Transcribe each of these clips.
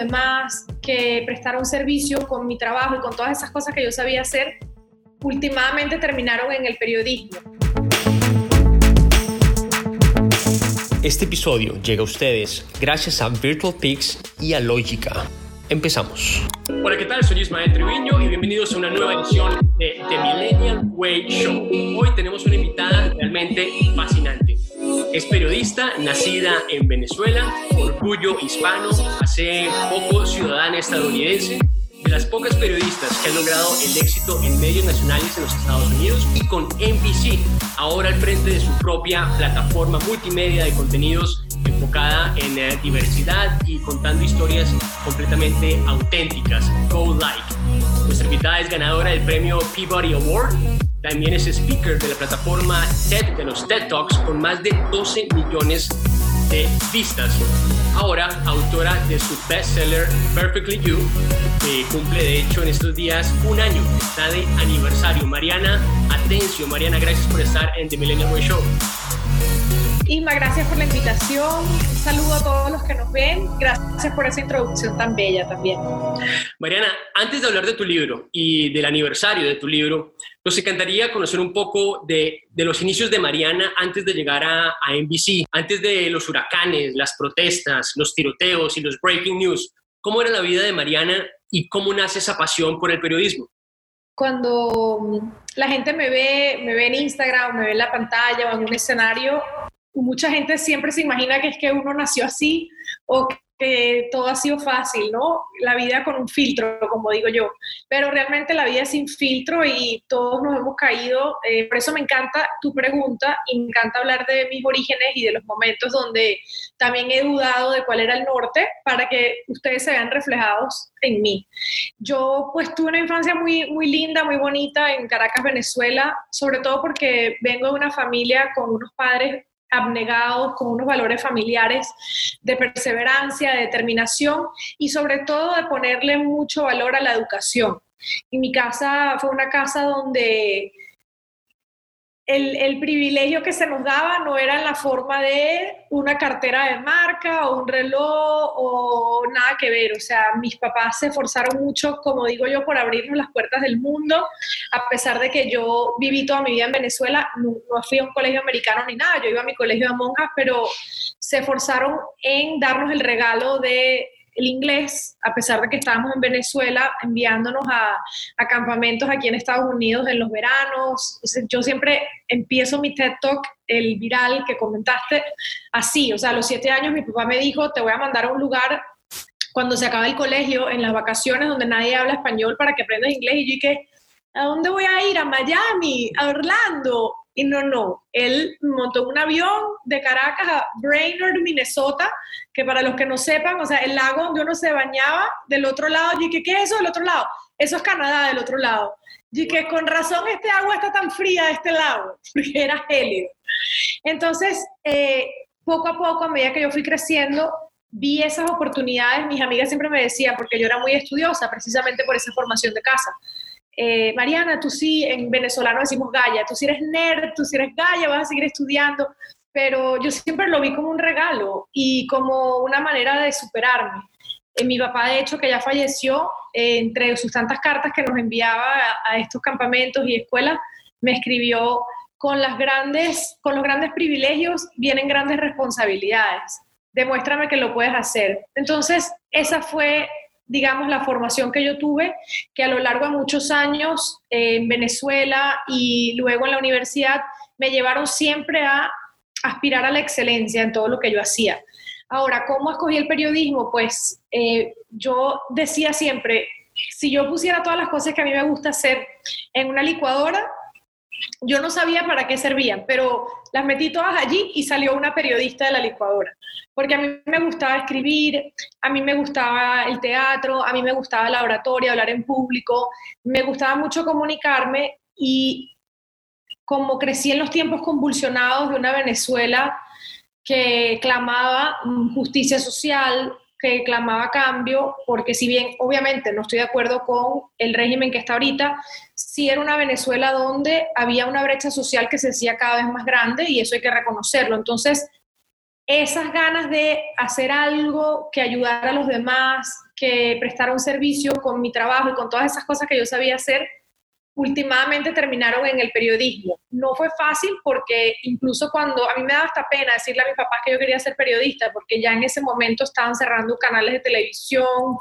demás, que prestar un servicio con mi trabajo y con todas esas cosas que yo sabía hacer, últimamente terminaron en el periodismo. Este episodio llega a ustedes gracias a Virtual Pix y a Lógica. Empezamos. Hola, ¿qué tal? Soy Ismael Triviño y bienvenidos a una nueva edición de The Millennial Way Show. Hoy tenemos una invitada realmente fascinante. Es periodista, nacida en Venezuela, orgullo hispano, hace poco ciudadana estadounidense, de las pocas periodistas que han logrado el éxito en medios nacionales en los Estados Unidos y con NBC, ahora al frente de su propia plataforma multimedia de contenidos enfocada en eh, diversidad y contando historias completamente auténticas, Go Like. Nuestra invitada es ganadora del premio Peabody Award. También es speaker de la plataforma TED, de los TED Talks, con más de 12 millones de vistas. Ahora, autora de su bestseller Perfectly You, que cumple de hecho en estos días un año, está de aniversario. Mariana Atencio, Mariana, gracias por estar en The Millennial Way Show. Isma, gracias por la invitación. Un saludo a todos los que nos ven. Gracias por esa introducción tan bella también. Mariana, antes de hablar de tu libro y del aniversario de tu libro, nos encantaría conocer un poco de, los inicios de Mariana antes de llegar a, a NBC, antes de los huracanes, las protestas, los tiroteos y los breaking news. ¿Cómo era la vida de Mariana y cómo nace esa pasión por el periodismo? Cuando la gente me ve, me ve en Instagram, me ve en la pantalla o en un escenario, mucha gente siempre se imagina que es que uno nació así o que todo ha sido fácil, ¿no? La vida con un filtro, como digo yo. Pero realmente la vida es sin filtro y todos nos hemos caído. Eh, por eso me encanta tu pregunta y me encanta hablar de mis orígenes y de los momentos donde también he dudado de cuál era el norte para que ustedes se vean reflejados en mí. Yo pues tuve una infancia muy, muy linda, muy bonita en Caracas, Venezuela, sobre todo porque vengo de una familia con unos padres abnegados, con unos valores familiares de perseverancia, de determinación y sobre todo de ponerle mucho valor a la educación. En mi casa fue una casa donde el, privilegio que se nos daba no era en la forma de una cartera de marca o un reloj o nada que ver. O sea, mis papás se esforzaron mucho, como digo yo, por abrirnos las puertas del mundo, a pesar de que yo viví toda mi vida en Venezuela, no, no fui a un colegio americano ni nada, yo iba a mi colegio de monjas, pero se esforzaron en darnos el regalo de el inglés, a pesar de que estábamos en Venezuela, enviándonos a, campamentos aquí en Estados Unidos en los veranos. Yo siempre empiezo mi TED Talk, el viral que comentaste, así. O sea, a los siete años mi papá me dijo, te voy a mandar a un lugar cuando se acaba el colegio, en las vacaciones, donde nadie habla español para que aprendas inglés. Y yo dije, ¿a dónde voy a ir? ¿A Miami? ¿A Orlando? Y no, no, él montó un avión de Caracas a Brainerd, Minnesota, que para los que no sepan, o sea, el lago donde uno se bañaba, del otro lado, y que, ¿qué es eso del otro lado? Eso es Canadá del otro lado. Y que con razón este agua está tan fría de este lado, porque era helio. Entonces, eh, poco a poco, a medida que yo fui creciendo, vi esas oportunidades. Mis amigas siempre me decían, porque yo era muy estudiosa, precisamente por esa formación de casa eh, Mariana, tú sí, en venezolano decimos galla, tú sí eres nerd, tú sí eres galla, vas a seguir estudiando, pero yo siempre lo vi como un regalo y como una manera de superarme. Eh, mi papá, de hecho, que ya falleció, eh, entre sus tantas cartas que nos enviaba a, estos campamentos y escuelas, me escribió, con, las grandes, con los grandes privilegios vienen grandes responsabilidades. Demuéstrame que lo puedes hacer. Entonces, esa fue digamos, la formación que yo tuve, que a lo largo de muchos años eh, en Venezuela y luego en la universidad me llevaron siempre a aspirar a la excelencia en todo lo que yo hacía. Ahora, ¿cómo escogí el periodismo? Pues eh, yo decía siempre, si yo pusiera todas las cosas que a mí me gusta hacer en una licuadora, yo no sabía para qué servían, pero las metí todas allí y salió una periodista de la licuadora. Porque a mí me gustaba escribir, a mí me gustaba el teatro, a mí me gustaba la oratoria, hablar en público, me gustaba mucho comunicarme y como crecí en los tiempos convulsionados de una Venezuela que clamaba justicia social, que clamaba cambio, porque si bien obviamente no estoy de acuerdo con el régimen que está ahorita, sí era una Venezuela donde había una brecha social que se hacía cada vez más grande y eso hay que reconocerlo. Entonces, esas ganas de hacer algo que ayudara a los demás, que prestara un servicio con mi trabajo y con todas esas cosas que yo sabía hacer, últimamente terminaron en el periodismo. No fue fácil porque incluso cuando a mí me daba hasta pena decirle a mis papás que yo quería ser periodista, porque ya en ese momento estaban cerrando canales de televisión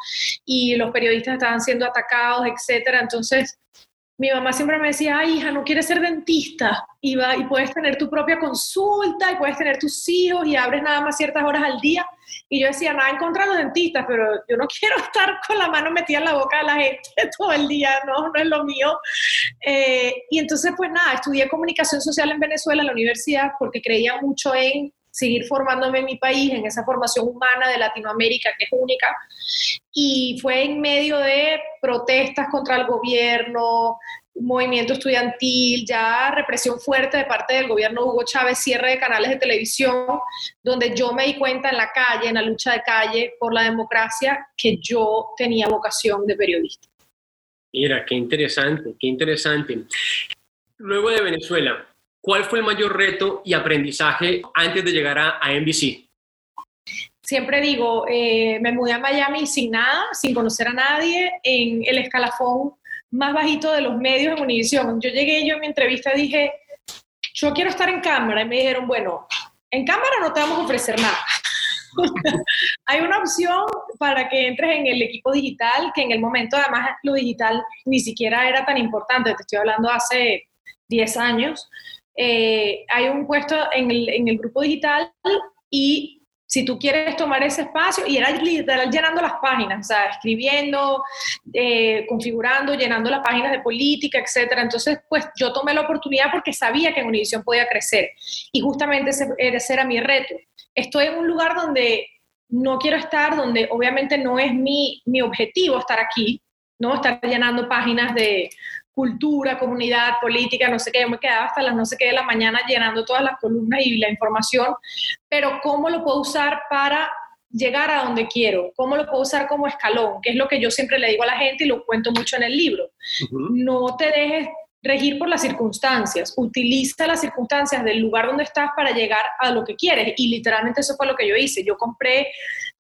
y los periodistas estaban siendo atacados, etcétera. Entonces, mi mamá siempre me decía, ay, hija, no quieres ser dentista y, va, y puedes tener tu propia consulta y puedes tener tus hijos y abres nada más ciertas horas al día. Y yo decía, nada en contra de los dentistas, pero yo no quiero estar con la mano metida en la boca de la gente todo el día, no, no es lo mío. Eh, y entonces, pues nada, estudié comunicación social en Venezuela, en la universidad, porque creía mucho en seguir formándome en mi país, en esa formación humana de Latinoamérica que es única. Y fue en medio de protestas contra el gobierno, movimiento estudiantil, ya represión fuerte de parte del gobierno Hugo Chávez, cierre de canales de televisión, donde yo me di cuenta en la calle, en la lucha de calle por la democracia, que yo tenía vocación de periodista. Mira, qué interesante, qué interesante. Luego de Venezuela, ¿Cuál fue el mayor reto y aprendizaje antes de llegar a, NBC? Siempre digo, eh, me mudé a Miami sin nada, sin conocer a nadie, en el escalafón más bajito de los medios en Univision. Yo llegué, yo en mi entrevista dije, yo quiero estar en cámara, y me dijeron, bueno, en cámara no te vamos a ofrecer nada. Hay una opción para que entres en el equipo digital, que en el momento además lo digital ni siquiera era tan importante, te estoy hablando hace 10 años. Eh, hay un puesto en el, grupo digital y si tú quieres tomar ese espacio, y era literal llenando las páginas, o sea, escribiendo, eh, configurando, llenando las páginas de política, etcétera. Entonces, pues yo tomé la oportunidad porque sabía que en Univision podía crecer y justamente ese, ese era mi reto. Estoy en un lugar donde no quiero estar, donde obviamente no es mi, mi objetivo estar aquí, ¿no? Estar llenando páginas de cultura, comunidad, política, no sé qué, yo me quedaba hasta las no sé qué de la mañana llenando todas las columnas y la información, pero ¿cómo lo puedo usar para llegar a donde quiero? ¿Cómo lo puedo usar como escalón? Que es lo que yo siempre le digo a la gente y lo cuento mucho en el libro. No te dejes regir por las circunstancias, utiliza las circunstancias del lugar donde estás para llegar a lo que quieres. Y literalmente eso fue lo que yo hice. Yo compré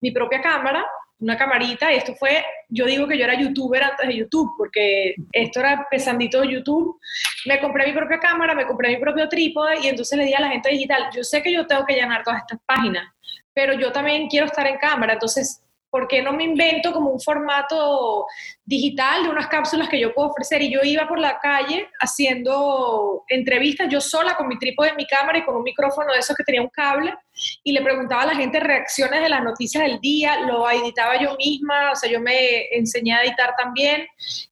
mi propia cámara, una camarita, y esto fue, yo digo que yo era youtuber antes de YouTube, porque esto era pesandito YouTube. Me compré mi propia cámara, me compré mi propio trípode, y entonces le di a la gente digital, yo sé que yo tengo que llenar todas estas páginas, pero yo también quiero estar en cámara, entonces ¿por qué no me invento como un formato digital de unas cápsulas que yo puedo ofrecer? Y yo iba por la calle haciendo entrevistas yo sola con mi trípode de mi cámara y con un micrófono de esos que tenía un cable y le preguntaba a la gente reacciones de las noticias del día, lo editaba yo misma, o sea, yo me enseñé a editar también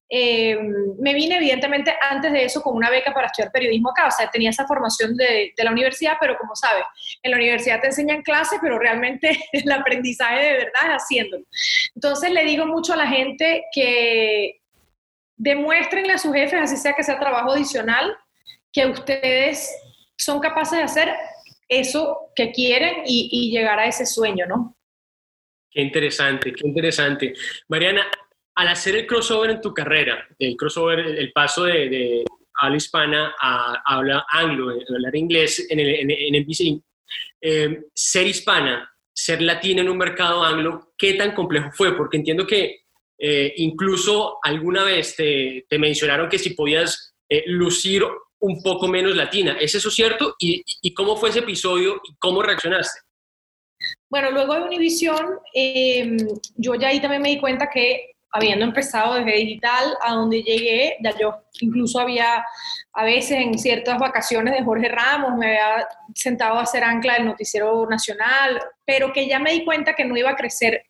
eh, me vine evidentemente antes de eso con una beca para estudiar periodismo acá, o sea, tenía esa formación de, la universidad, pero como sabes, en la universidad te enseñan clases, pero realmente el aprendizaje de verdad es haciéndolo. Entonces le digo mucho a la gente que demuéstrenle a sus jefes, así sea que sea trabajo adicional, que ustedes son capaces de hacer eso que quieren y, y llegar a ese sueño, ¿no? Qué interesante, qué interesante. Mariana, al hacer el crossover en tu carrera, el crossover, el paso de, habla hispana a habla anglo, hablar inglés en el, en, eh, ser hispana, ser latina en un mercado anglo, ¿qué tan complejo fue? Porque entiendo que eh, incluso alguna vez te, mencionaron que si podías eh, lucir un poco menos latina. ¿Es eso cierto? ¿Y, ¿Y, cómo fue ese episodio y cómo reaccionaste? Bueno, luego de Univision, yo ya ahí también me di cuenta que habiendo empezado desde digital a donde llegué, ya yo incluso había a veces en ciertas vacaciones de Jorge Ramos, me había sentado a hacer ancla del noticiero nacional, pero que ya me di cuenta que no iba a crecer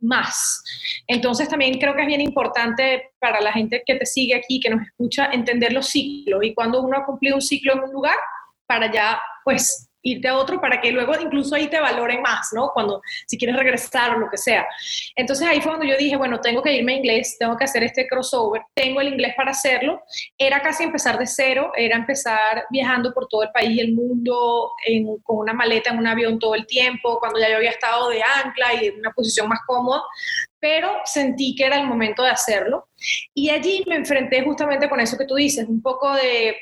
más. Entonces también creo que es bien importante para la gente que te sigue aquí, que nos escucha, entender los ciclos y cuando uno ha cumplido un ciclo en un lugar, para ya pues irte a otro para que luego incluso ahí te valoren más, ¿no? Cuando, si quieres regresar o lo que sea. Entonces ahí fue cuando yo dije, bueno, tengo que irme a inglés, tengo que hacer este crossover, tengo el inglés para hacerlo. Era casi empezar de cero, era empezar viajando por todo el país y el mundo con una maleta en un avión todo el tiempo, cuando ya yo había estado de ancla y en una posición más cómoda, pero sentí que era el momento de hacerlo. Y allí me enfrenté justamente con eso que tú dices, un poco de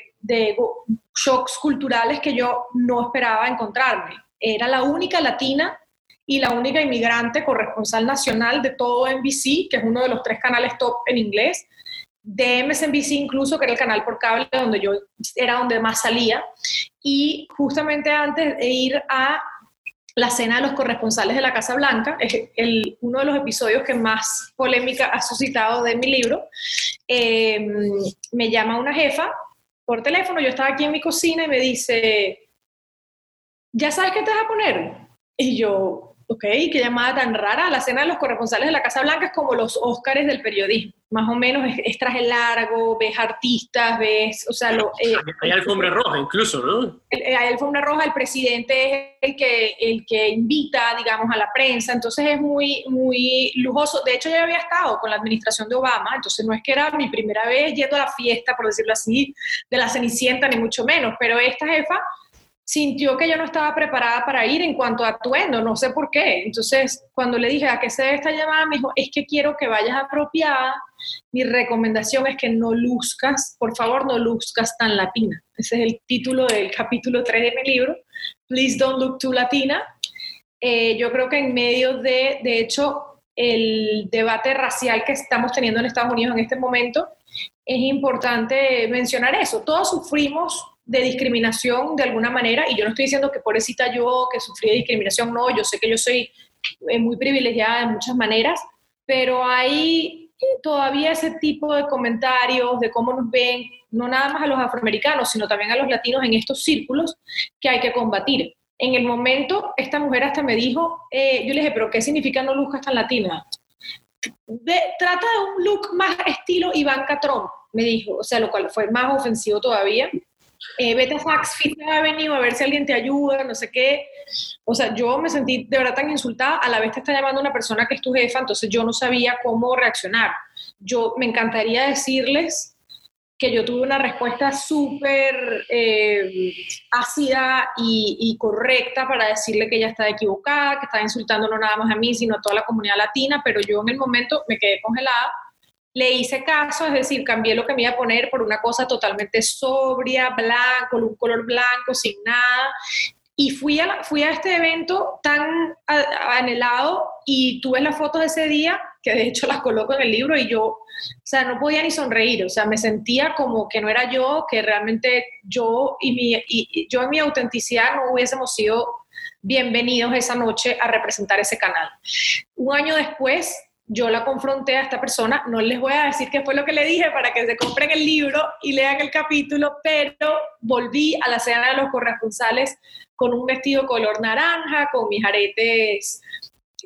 shocks culturales que yo no esperaba encontrarme. Era la única latina y la única inmigrante corresponsal nacional de todo NBC, que es uno de los tres canales top en inglés, de MSNBC incluso, que era el canal por cable donde yo era donde más salía. Y justamente antes de ir a la cena de los corresponsales de la Casa Blanca, es el, uno de los episodios que más polémica ha suscitado de mi libro, eh, me llama una jefa por teléfono, yo estaba aquí en mi cocina y me dice, ¿ya sabes qué te vas a poner? Y yo, Ok, qué llamada tan rara. La cena de los corresponsales de la Casa Blanca es como los Óscares del periodismo. Más o menos es, traje largo, ves artistas, ves, o sea, lo, eh, hay alfombra roja incluso, ¿no? Eh, hay alfombra roja, el presidente es el que, el que invita, digamos, a la prensa, entonces es muy, muy lujoso. De hecho, yo había estado con la administración de Obama, entonces no es que era mi primera vez yendo a la fiesta, por decirlo así, de la Cenicienta, ni mucho menos, pero esta jefa sintió que yo no estaba preparada para ir en cuanto a atuendo, no sé por qué. Entonces, cuando le dije a qué se debe esta llamada, me dijo, es que quiero que vayas apropiada. Mi recomendación es que no luzcas, por favor, no luzcas tan latina. Ese es el título del capítulo 3 de mi libro, Please Don't Look Too Latina. Eh, yo creo que en medio de, de hecho, el debate racial que estamos teniendo en Estados Unidos en este momento, es importante mencionar eso. Todos sufrimos de discriminación de alguna manera, y yo no estoy diciendo que pobrecita yo que sufrí de discriminación, no, yo sé que yo soy eh, muy privilegiada de muchas maneras, pero hay todavía ese tipo de comentarios de cómo nos ven, no nada más a los afroamericanos, sino también a los latinos en estos círculos que hay que combatir. En el momento, esta mujer hasta me dijo, eh, yo le dije, pero ¿qué significa no luzcas tan latina? trata de un look más estilo Iván Trump, me dijo, o sea, lo cual fue más ofensivo todavía eh, vete a Saks Fifth Avenue a ver si alguien te ayuda, no sé qué. O sea, yo me sentí de verdad tan insultada, a la vez te está llamando una persona que es tu jefa, entonces yo no sabía cómo reaccionar. Yo me encantaría decirles que yo tuve una respuesta súper eh, ácida y, y, correcta para decirle que ella estaba equivocada, que estaba insultando no nada más a mí, sino a toda la comunidad latina, pero yo en el momento me quedé congelada le hice caso, es decir, cambié lo que me iba a poner por una cosa totalmente sobria, blanco, un color blanco, sin nada. Y fui a, fui a este evento tan anhelado y tuve las fotos de ese día, que de hecho las coloco en el libro, y yo, o sea, no podía ni sonreír, o sea, me sentía como que no era yo, que realmente yo y, mi, y yo en mi autenticidad no hubiésemos sido bienvenidos esa noche a representar ese canal. Un año después, yo la confronté a esta persona, no les voy a decir qué fue lo que le dije para que se compren el libro y lean el capítulo, pero volví a la cena de los corresponsales con un vestido color naranja, con mis aretes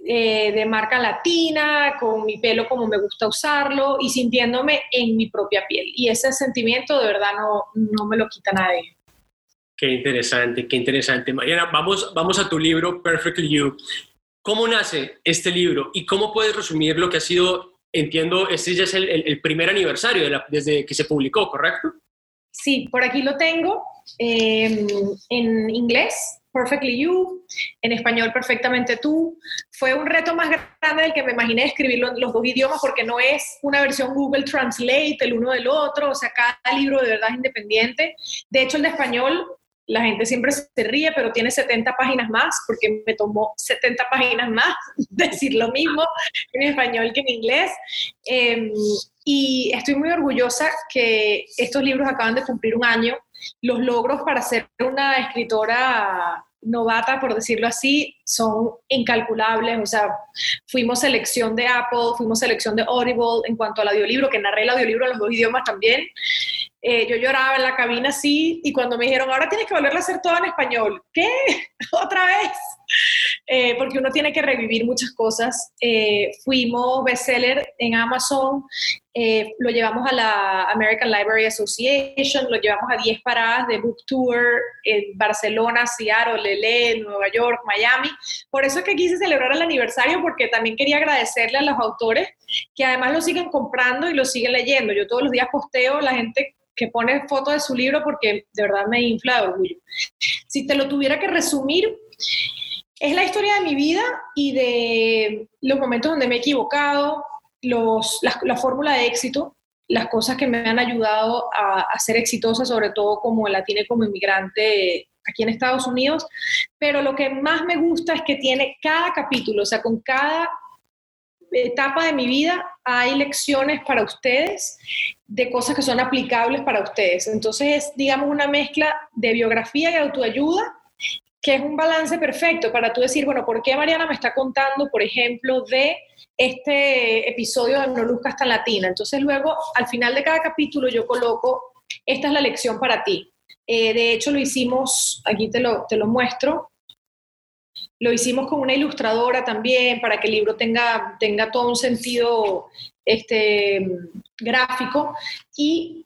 eh, de marca latina, con mi pelo como me gusta usarlo y sintiéndome en mi propia piel. Y ese sentimiento de verdad no, no me lo quita nadie. Qué interesante, qué interesante. Mariana, vamos, vamos a tu libro Perfectly You. ¿Cómo nace este libro y cómo puedes resumir lo que ha sido, entiendo, este ya es el, primer aniversario desde que se publicó, ¿correcto? Sí, por aquí lo tengo em, en inglés, Perfectly You, en español Perfectamente Tú. Fue un reto más grande del que me imaginé escribirlo en los dos idiomas porque no es una versión Google Translate el uno del otro, o sea, cada libro de verdad es independiente. De hecho, el de español la gente siempre se ríe, pero tiene 70 páginas más, porque me tomó 70 páginas más decir lo mismo en español que en inglés. Em, y estoy muy orgullosa que estos libros acaban de cumplir un año. Los logros para ser una escritora novata, por decirlo así, son incalculables. O sea, fuimos selección de Apple, fuimos selección de Audible en cuanto al audiolibro, que narré el audiolibro en los dos idiomas también. Eh, yo lloraba en la cabina así y cuando me dijeron, ahora tienes que volverlo a hacer todo en español, ¿qué? ¿Otra vez? Eh, porque uno tiene que revivir muchas cosas. Eh, fuimos bestseller en Amazon, lo llevamos a la American Library Association, lo llevamos a 10 paradas de book tour en Barcelona, Seattle, Lele, Nueva York, Miami. Por eso es que quise celebrar el aniversario porque también quería agradecerle a los autores que además lo siguen comprando y lo siguen leyendo. Yo todos los días posteo la gente que pone fotos de su libro porque de verdad me infla de orgullo. Si te lo tuviera que resumir, es la historia de mi vida y de los momentos donde me he equivocado, los, la, fórmula de éxito, las cosas que me han ayudado a, ser exitosa, sobre todo como latina y como inmigrante aquí en Estados Unidos, pero lo que más me gusta es que tiene cada capítulo, o sea, con cada etapa de mi vida hay lecciones para ustedes de cosas que son aplicables para ustedes. Entonces es, digamos, una mezcla de biografía y autoayuda, que es un balance perfecto para tú decir, bueno, ¿por qué Mariana me está contando, por ejemplo, de este episodio de No Luzcas tan Latina? Entonces luego, al final de cada capítulo, yo coloco, esta es la lección para ti. Eh, de hecho, lo hicimos, aquí te lo, te lo muestro, lo hicimos con una ilustradora también para que el libro tenga, tenga todo un sentido este, gráfico y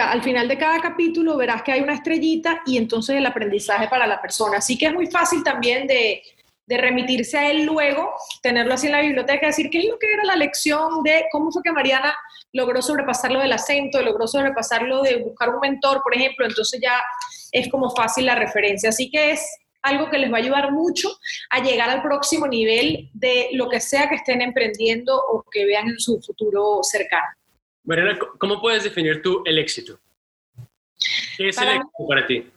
al final de cada capítulo verás que hay una estrellita y entonces el aprendizaje para la persona. Así que es muy fácil también de, de remitirse a él luego, tenerlo así en la biblioteca, decir qué es lo que era la lección de cómo fue que Mariana logró sobrepasarlo del acento, logró sobrepasarlo de buscar un mentor, por ejemplo, entonces ya es como fácil la referencia. Así que es algo que les va a ayudar mucho a llegar al próximo nivel de lo que sea que estén emprendiendo o que vean en su futuro cercano. Mariana, ¿cómo puedes definir tú el éxito? ¿Qué es el éxito para ti?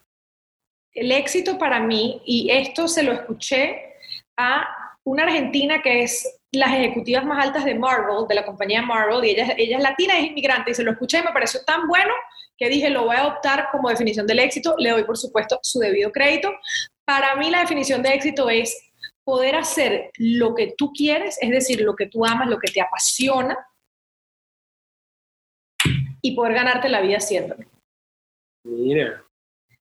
El éxito para mí, y esto se lo escuché a una argentina que es las ejecutivas más altas de Marvel, de la compañía Marvel, y ella, ella es latina, es inmigrante, y se lo escuché y me pareció tan bueno que dije, lo voy a adoptar como definición del éxito, le doy por supuesto su debido crédito. Para mí la definición de éxito es poder hacer lo que tú quieres, es decir, lo que tú amas, lo que te apasiona, y poder ganarte la vida haciéndolo. Mira.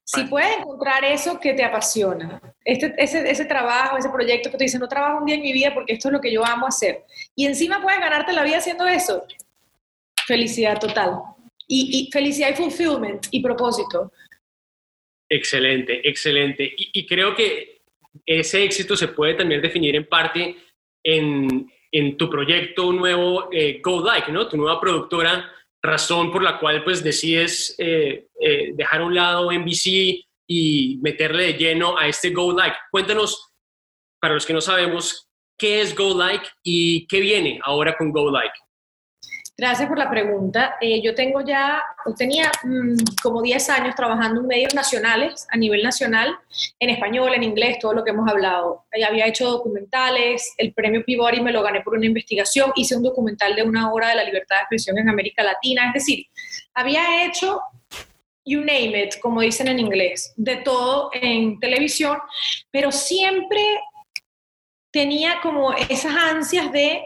Si puedes encontrar eso que te apasiona, este, ese, ese trabajo, ese proyecto que te dice, no trabajo un día en mi vida porque esto es lo que yo amo hacer, y encima puedes ganarte la vida haciendo eso, felicidad total. Y, felicidad y fulfillment y propósito. Excelente, excelente. Y, creo que ese éxito se puede también definir en parte en, en tu proyecto nuevo eh, Go Like, ¿no? Tu nueva productora razón por la cual pues decides eh, eh, dejar a un lado NBC y meterle de lleno a este Go Like. Cuéntanos, para los que no sabemos, qué es Go Like y qué viene ahora con Go Like. Gracias por la pregunta. Eh, yo tengo ya, tenía mm, como 10 años trabajando en medios nacionales, a nivel nacional, en español, en inglés, todo lo que hemos hablado. Eh, había hecho documentales, el premio Pibori me lo gané por una investigación, hice un documental de una hora de la libertad de expresión en América Latina, es decir, había hecho you name it, como dicen en inglés, de todo en televisión, pero siempre tenía como esas ansias de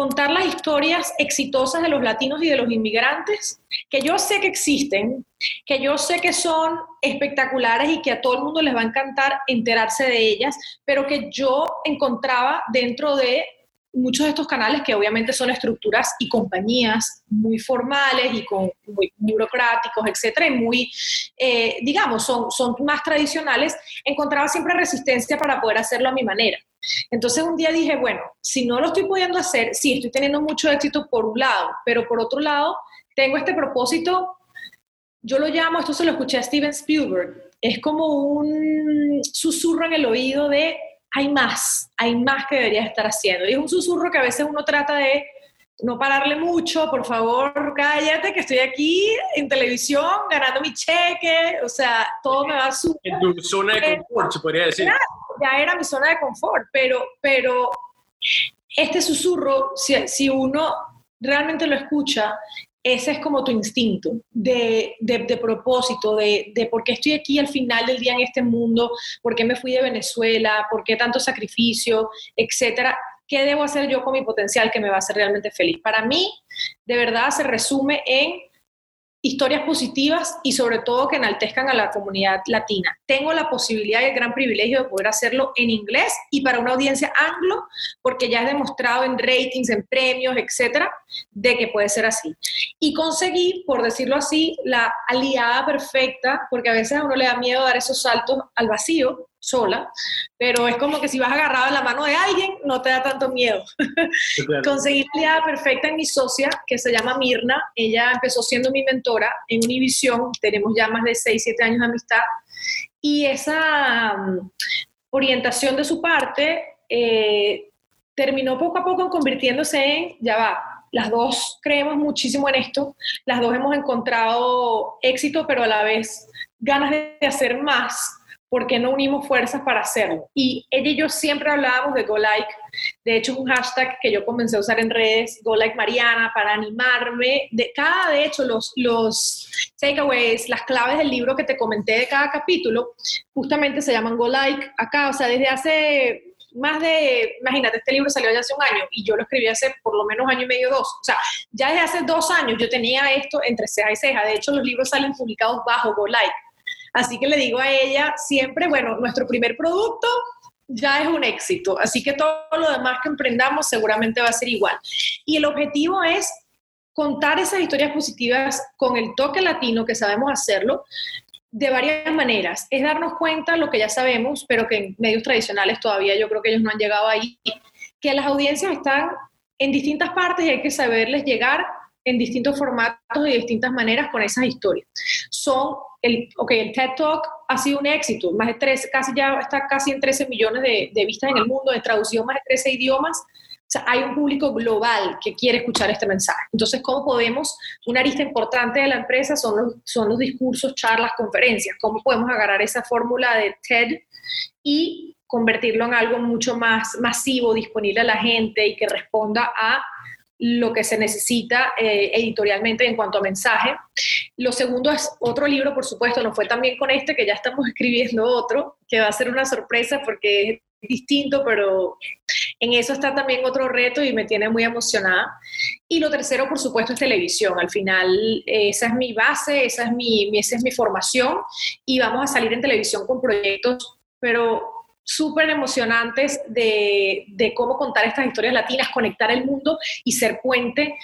contar las historias exitosas de los latinos y de los inmigrantes, que yo sé que existen, que yo sé que son espectaculares y que a todo el mundo les va a encantar enterarse de ellas, pero que yo encontraba dentro de muchos de estos canales que obviamente son estructuras y compañías muy formales y muy burocráticos, etcétera, y muy, eh, digamos, son más tradicionales, encontraba siempre resistencia para poder hacerlo a mi manera. Entonces un día dije, bueno, si no lo estoy pudiendo hacer, sí, estoy teniendo mucho éxito por un lado, pero por otro lado, tengo este propósito, yo lo llamo, esto se lo escuché a Steven Spielberg, es como un susurro en el oído de hay más, hay más que deberías estar haciendo. Y es un susurro que a veces uno trata de no pararle mucho, por favor, cállate, que estoy aquí en televisión ganando mi cheque, o sea, todo me va súper. En tu zona de confort, se podría decir. Ya, era mi zona de confort, pero, pero este susurro, si, si uno realmente lo escucha, ese es como tu instinto de, de, propósito, de, de, por qué estoy aquí al final del día en este mundo, por qué me fui de Venezuela, por qué tanto sacrificio, etcétera. ¿Qué debo hacer yo con mi potencial que me va a hacer realmente feliz? Para mí, de verdad, se resume en historias positivas y sobre todo que enaltezcan a la comunidad latina. Tengo la posibilidad y el gran privilegio de poder hacerlo en inglés y para una audiencia anglo, porque ya he demostrado en ratings, en premios, etcétera, de que puede ser así. Y conseguí, por decirlo así, la aliada perfecta, porque a veces a uno le da miedo dar esos saltos al vacío, sola, pero es como que si vas agarrado en la mano de alguien, no te da tanto miedo. Conseguí la aliada perfecta en mi socia, que se llama Mirna. Ella empezó siendo mi mentora en Univision, tenemos ya más de 6, 7 años de amistad, y esa mm, orientación de su parte eh, terminó poco a poco convirtiéndose en, ya va, las dos creemos muchísimo en esto, las dos hemos encontrado éxito, pero a la vez ganas de hacer más, ¿por qué no unimos fuerzas para hacerlo? Y ella y yo siempre hablábamos de Go Like. De hecho, es un hashtag que yo comencé a usar en redes, Go Like Mariana, para animarme. De cada, de hecho, los, los takeaways, las claves del libro que te comenté de cada capítulo, justamente se llaman Go Like acá. O sea, desde hace más de, imagínate, este libro salió ya hace un año y yo lo escribí hace por lo menos año y medio, dos. O sea, ya desde hace dos años yo tenía esto entre ceja y ceja. De hecho, los libros salen publicados bajo Go Like. Así que le digo a ella siempre, bueno, nuestro primer producto ya es un éxito, así que todo lo demás que emprendamos seguramente va a ser igual. Y el objetivo es contar esas historias positivas con el toque latino que sabemos hacerlo de varias maneras. Es darnos cuenta lo que ya sabemos, pero que en medios tradicionales todavía yo creo que ellos no han llegado ahí, que las audiencias están en distintas partes y hay que saberles llegar en distintos formatos y distintas maneras con esas historias. Son el, ok, el TED Talk ha sido un éxito, más de 13, casi ya está casi en 13 millones de, de vistas en el mundo, de traducción más de 13 idiomas. O sea, hay un público global que quiere escuchar este mensaje. Entonces, ¿cómo podemos? Una arista importante de la empresa son los, son los discursos, charlas, conferencias. ¿Cómo podemos agarrar esa fórmula de TED y convertirlo en algo mucho más masivo, disponible a la gente y que responda a lo que se necesita eh, editorialmente en cuanto a mensaje. Lo segundo es otro libro, por supuesto, no fue también con este, que ya estamos escribiendo otro, que va a ser una sorpresa porque es distinto, pero en eso está también otro reto y me tiene muy emocionada. Y lo tercero, por supuesto, es televisión. Al final, esa es mi base, esa es mi, esa es mi formación y vamos a salir en televisión con proyectos, pero súper emocionantes de, de, cómo contar estas historias latinas, conectar el mundo y ser puente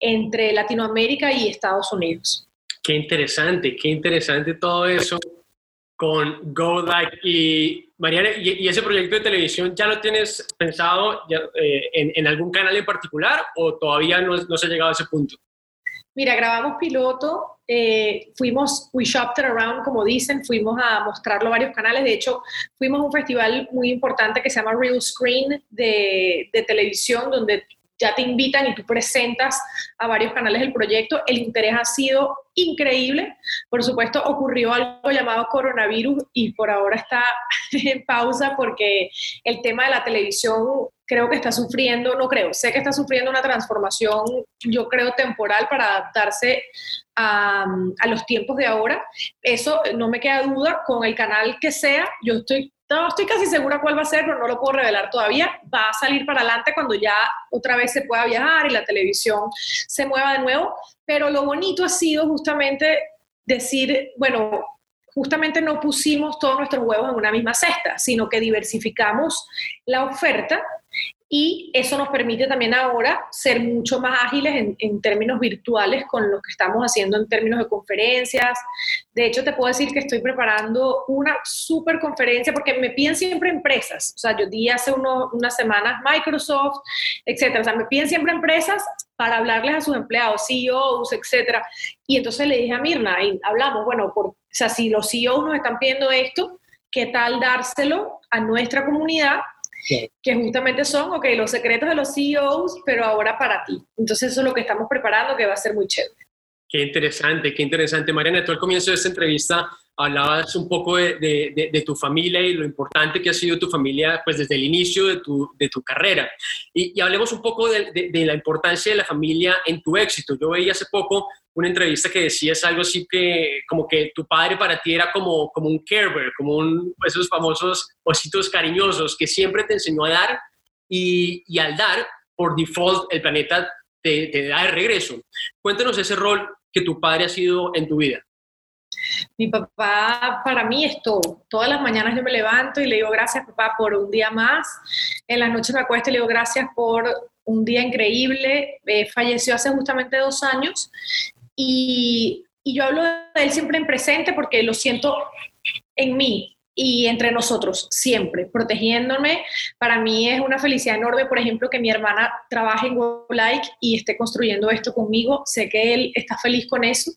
entre Latinoamérica y Estados Unidos. Qué interesante, qué interesante todo eso con Go Like. Y Mariana, ¿y, ese proyecto de televisión ya lo tienes pensado eh, en, en, algún canal en particular o todavía no, no se ha llegado a ese punto? Mira, grabamos piloto, eh, fuimos, we shopped around, como dicen, fuimos a mostrarlo a varios canales. De hecho, fuimos a un festival muy importante que se llama Real Screen de, de televisión, donde ya te invitan y tú presentas a varios canales del proyecto. El interés ha sido increíble. Por supuesto, ocurrió algo llamado coronavirus y por ahora está en pausa porque el tema de la televisión creo que está sufriendo, no creo, sé que está sufriendo una transformación, yo creo, temporal para adaptarse a, a los tiempos de ahora. Eso no me queda duda, con el canal que sea, yo estoy no, estoy casi segura cuál va a ser, pero no lo puedo revelar todavía. Va a salir para adelante cuando ya otra vez se pueda viajar y la televisión se mueva de nuevo. Pero lo bonito ha sido justamente decir, bueno, justamente no pusimos todos nuestros huevos en una misma cesta, sino que diversificamos la oferta y eso nos permite también ahora ser mucho más ágiles en, términos virtuales con lo que estamos haciendo en términos de conferencias. De hecho, te puedo decir que estoy preparando una super conferencia porque me piden siempre empresas. O sea, yo di hace unas semanas Microsoft, etcétera. O sea, me piden siempre empresas para hablarles a sus empleados, CEOs, etcétera. Y entonces le dije a Mirna, y hablamos, bueno, por, o sea, si los CEOs nos están pidiendo esto, ¿qué tal dárselo a nuestra comunidad que justamente son, ok, los secretos de los CEOs, pero ahora para ti. Entonces eso es lo que estamos preparando, que va a ser muy chévere. Qué interesante, qué interesante. Mariana, tú al comienzo de esta entrevista hablabas un poco de, de, de, tu familia y lo importante que ha sido tu familia pues desde el inicio de tu, de tu carrera. Y, y, hablemos un poco de, la importancia de la familia en tu éxito. Yo veía hace poco una entrevista que decías algo así que como que tu padre para ti era como, como un carebear, como un, esos famosos ositos cariñosos que siempre te enseñó a dar y, y al dar, por default, el planeta te, te da de regreso. Cuéntanos ese rol que tu padre ha sido en tu vida. Mi papá para mí es todo. Todas las mañanas yo me levanto y le digo gracias papá por un día más. En las noches me acuesto y le digo gracias por un día increíble. Eh, falleció hace justamente dos años y, y yo hablo de él siempre en presente porque lo siento en mí y entre nosotros, siempre, protegiéndome. Para mí es una felicidad enorme, por ejemplo, que mi hermana trabaje en Like y esté construyendo esto conmigo. Sé que él está feliz con eso.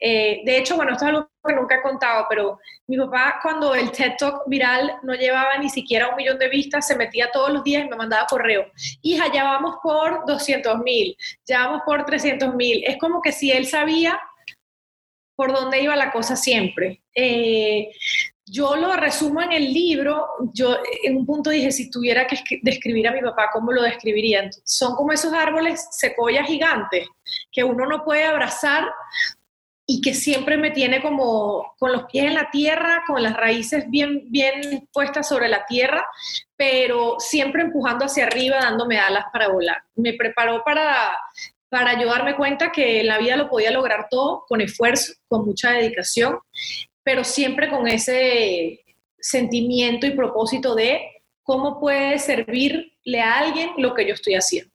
Eh, de hecho, bueno, esto es algo que nunca he contado, pero mi papá cuando el TED Talk viral no llevaba ni siquiera un millón de vistas, se metía todos los días y me mandaba correo. Hija, ya vamos por 200 mil, ya vamos por 300 mil. Es como que si él sabía por dónde iba la cosa siempre. Eh, yo lo resumo en el libro, yo en un punto dije, si tuviera que describir a mi papá, ¿cómo lo describiría? Son como esos árboles secoyas gigantes que uno no puede abrazar y que siempre me tiene como con los pies en la tierra, con las raíces bien, bien puestas sobre la tierra, pero siempre empujando hacia arriba, dándome alas para volar. Me preparó para, para yo darme cuenta que la vida lo podía lograr todo con esfuerzo, con mucha dedicación, pero siempre con ese sentimiento y propósito de cómo puede servirle a alguien lo que yo estoy haciendo.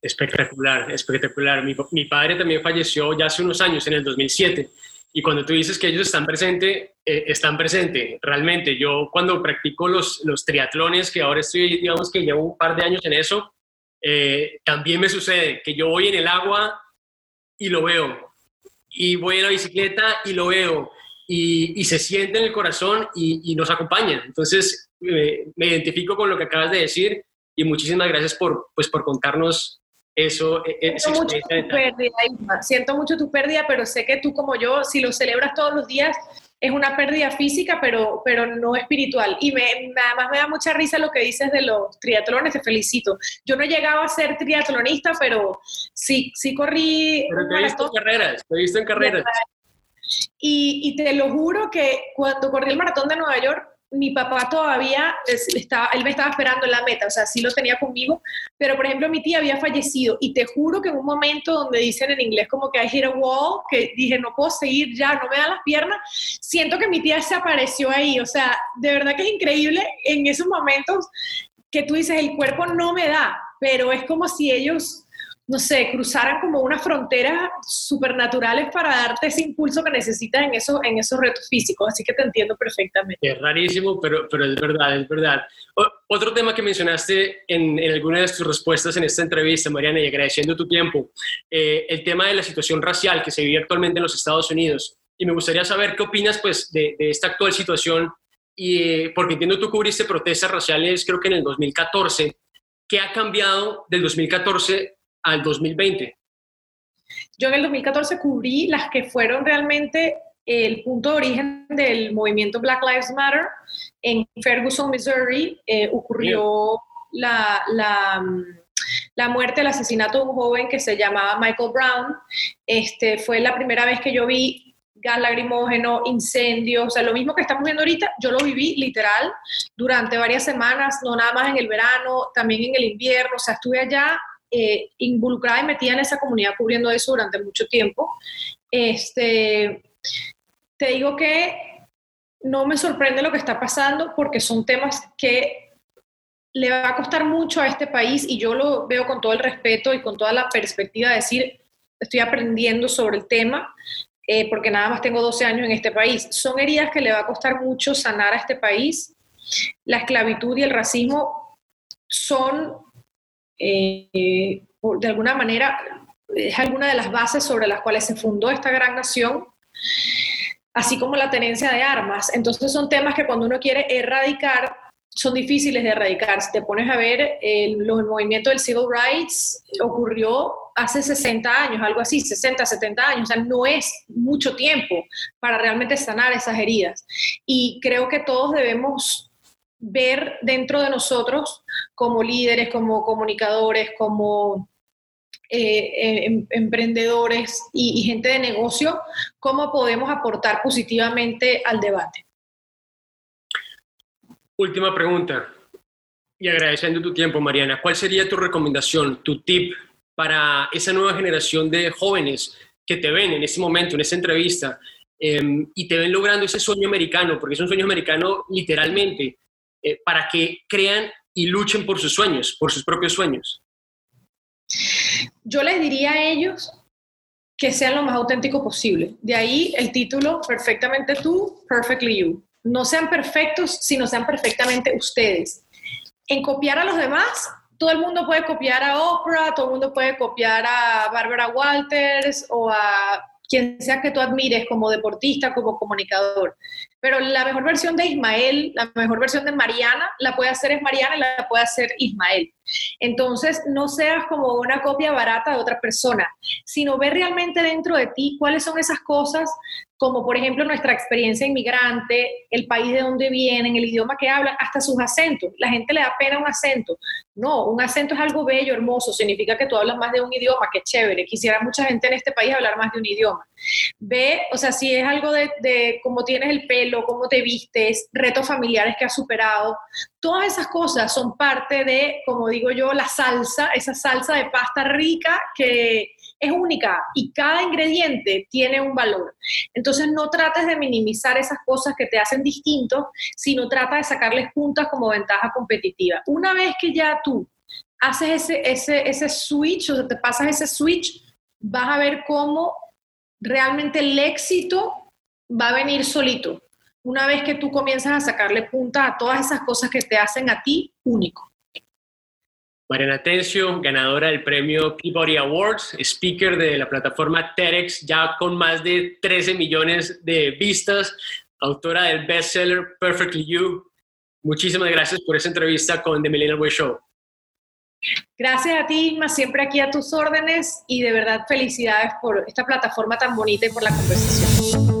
Espectacular, espectacular. Mi, padre también falleció ya hace unos años, en el 2007. Y cuando tú dices que ellos están presentes, eh, están presentes. Realmente, yo cuando practico los, los triatlones, que ahora estoy, digamos que llevo un par de años en eso, eh, también me sucede que yo voy en el agua y lo veo. Y voy en la bicicleta y lo veo. Y, se siente en el corazón y, nos acompaña. Entonces, me identifico con lo que acabas de decir y muchísimas gracias por, pues, por contarnos eso e, e, Siento mucho tu pérdida, Siento mucho tu pérdida, pero sé que tú como yo, si lo celebras todos los días, es una pérdida física, pero, pero no espiritual. Y me, además me da mucha risa lo que dices de los triatlones, te felicito. Yo no he llegado a ser triatlonista, pero sí, sí corrí... Pero te he visto en carreras, te he visto en carreras. Y, te lo juro que cuando corrí el maratón de Nueva York, mi papá todavía estaba, él me estaba esperando en la meta, o sea, sí lo tenía conmigo, pero por ejemplo mi tía había fallecido y te juro que en un momento donde dicen en inglés como que I hit a wall, que dije no puedo seguir ya, no me dan las piernas, siento que mi tía se apareció ahí, o sea, de verdad que es increíble en esos momentos que tú dices el cuerpo no me da, pero es como si ellos no sé, cruzaran como unas fronteras supernaturales para darte ese impulso que necesitas en, eso, en esos retos físicos. Así que te entiendo perfectamente. Es rarísimo, pero, pero es verdad, es verdad. otro tema que mencionaste en, en, alguna de tus respuestas en esta entrevista, Mariana, y agradeciendo tu tiempo, eh, el tema de la situación racial que se vive actualmente en los Estados Unidos. Y me gustaría saber qué opinas pues, de, de esta actual situación, y, eh, porque entiendo tú cubriste protestas raciales creo que en el 2014. ¿Qué ha cambiado del 2014 al 2020? Yo en el 2014 cubrí las que fueron realmente el punto de origen del movimiento Black Lives Matter. En Ferguson, Missouri, eh, ocurrió la, la, la, muerte, el asesinato de un joven que se llamaba Michael Brown. Este, fue la primera vez que yo vi gas lacrimógeno, incendios, o sea, lo mismo que estamos viendo ahorita, yo lo viví literal durante varias semanas, no nada más en el verano, también en el invierno, o sea, estuve allá eh, involucrada y metida en esa comunidad cubriendo eso durante mucho tiempo. Este, te digo que no me sorprende lo que está pasando porque son temas que le va a costar mucho a este país y yo lo veo con todo el respeto y con toda la perspectiva de decir, estoy aprendiendo sobre el tema, eh, porque nada más tengo 12 años en este país. Son heridas que le va a costar mucho sanar a este país. La esclavitud y el racismo son eh, de alguna manera es alguna de las bases sobre las cuales se fundó esta gran nación, así como la tenencia de armas. Entonces son temas que cuando uno quiere erradicar, son difíciles de erradicar. Si te pones a ver, el, el movimiento del civil rights ocurrió hace 60 años, algo así, 60, 70 años, o sea, no es mucho tiempo para realmente sanar esas heridas. Y creo que todos debemos ver dentro de nosotros como líderes, como comunicadores, como eh, em, emprendedores y, gente de negocio, cómo podemos aportar positivamente al debate. Última pregunta, y agradeciendo tu tiempo, Mariana, ¿cuál sería tu recomendación, tu tip para esa nueva generación de jóvenes que te ven en este momento, en esta entrevista, em, y te ven logrando ese sueño americano, porque es un sueño americano literalmente, eh, para que crean y luchen por sus sueños, por sus propios sueños? Yo les diría a ellos que sean lo más auténtico posible. De ahí el título, Perfectamente tú, Perfectly You. No sean perfectos, sino sean perfectamente ustedes. En copiar a los demás, todo el mundo puede copiar a Oprah, todo el mundo puede copiar a Barbara Walters o a quien sea que tú admires como deportista, como comunicador. Pero la mejor versión de Ismael, la mejor versión de Mariana, la puede hacer es Mariana y la puede hacer Ismael. Entonces, no seas como una copia barata de otra persona, sino ve realmente dentro de ti cuáles son esas cosas, como por ejemplo nuestra experiencia inmigrante, el país de donde vienen, el idioma que hablan, hasta sus acentos. La gente le da pena un acento. No, un acento es algo bello, hermoso, significa que tú hablas más de un idioma, que chévere. Quisiera mucha gente en este país hablar más de un idioma. Ve, o sea, si es algo de, de cómo tienes el pelo, cómo te vistes, retos familiares que has superado, todas esas cosas son parte de, como digo yo, la salsa, esa salsa de pasta rica que es única y cada ingrediente tiene un valor. Entonces no trates de minimizar esas cosas que te hacen distinto, sino trata de sacarles puntas como ventaja competitiva. Una vez que ya tú haces ese, ese, ese switch, o sea, te pasas ese switch, vas a ver cómo realmente el éxito va a venir solito. Una vez que tú comienzas a sacarle punta a todas esas cosas que te hacen a ti único. Mariana Tencio, ganadora del premio Peabody Awards, speaker de la plataforma TEDx, ya con más de 13 millones de vistas, autora del bestseller Perfectly You. Muchísimas gracias por esa entrevista con The Millennial Way Show. Gracias a ti, más siempre aquí a tus órdenes y de verdad felicidades por esta plataforma tan bonita y por la conversación.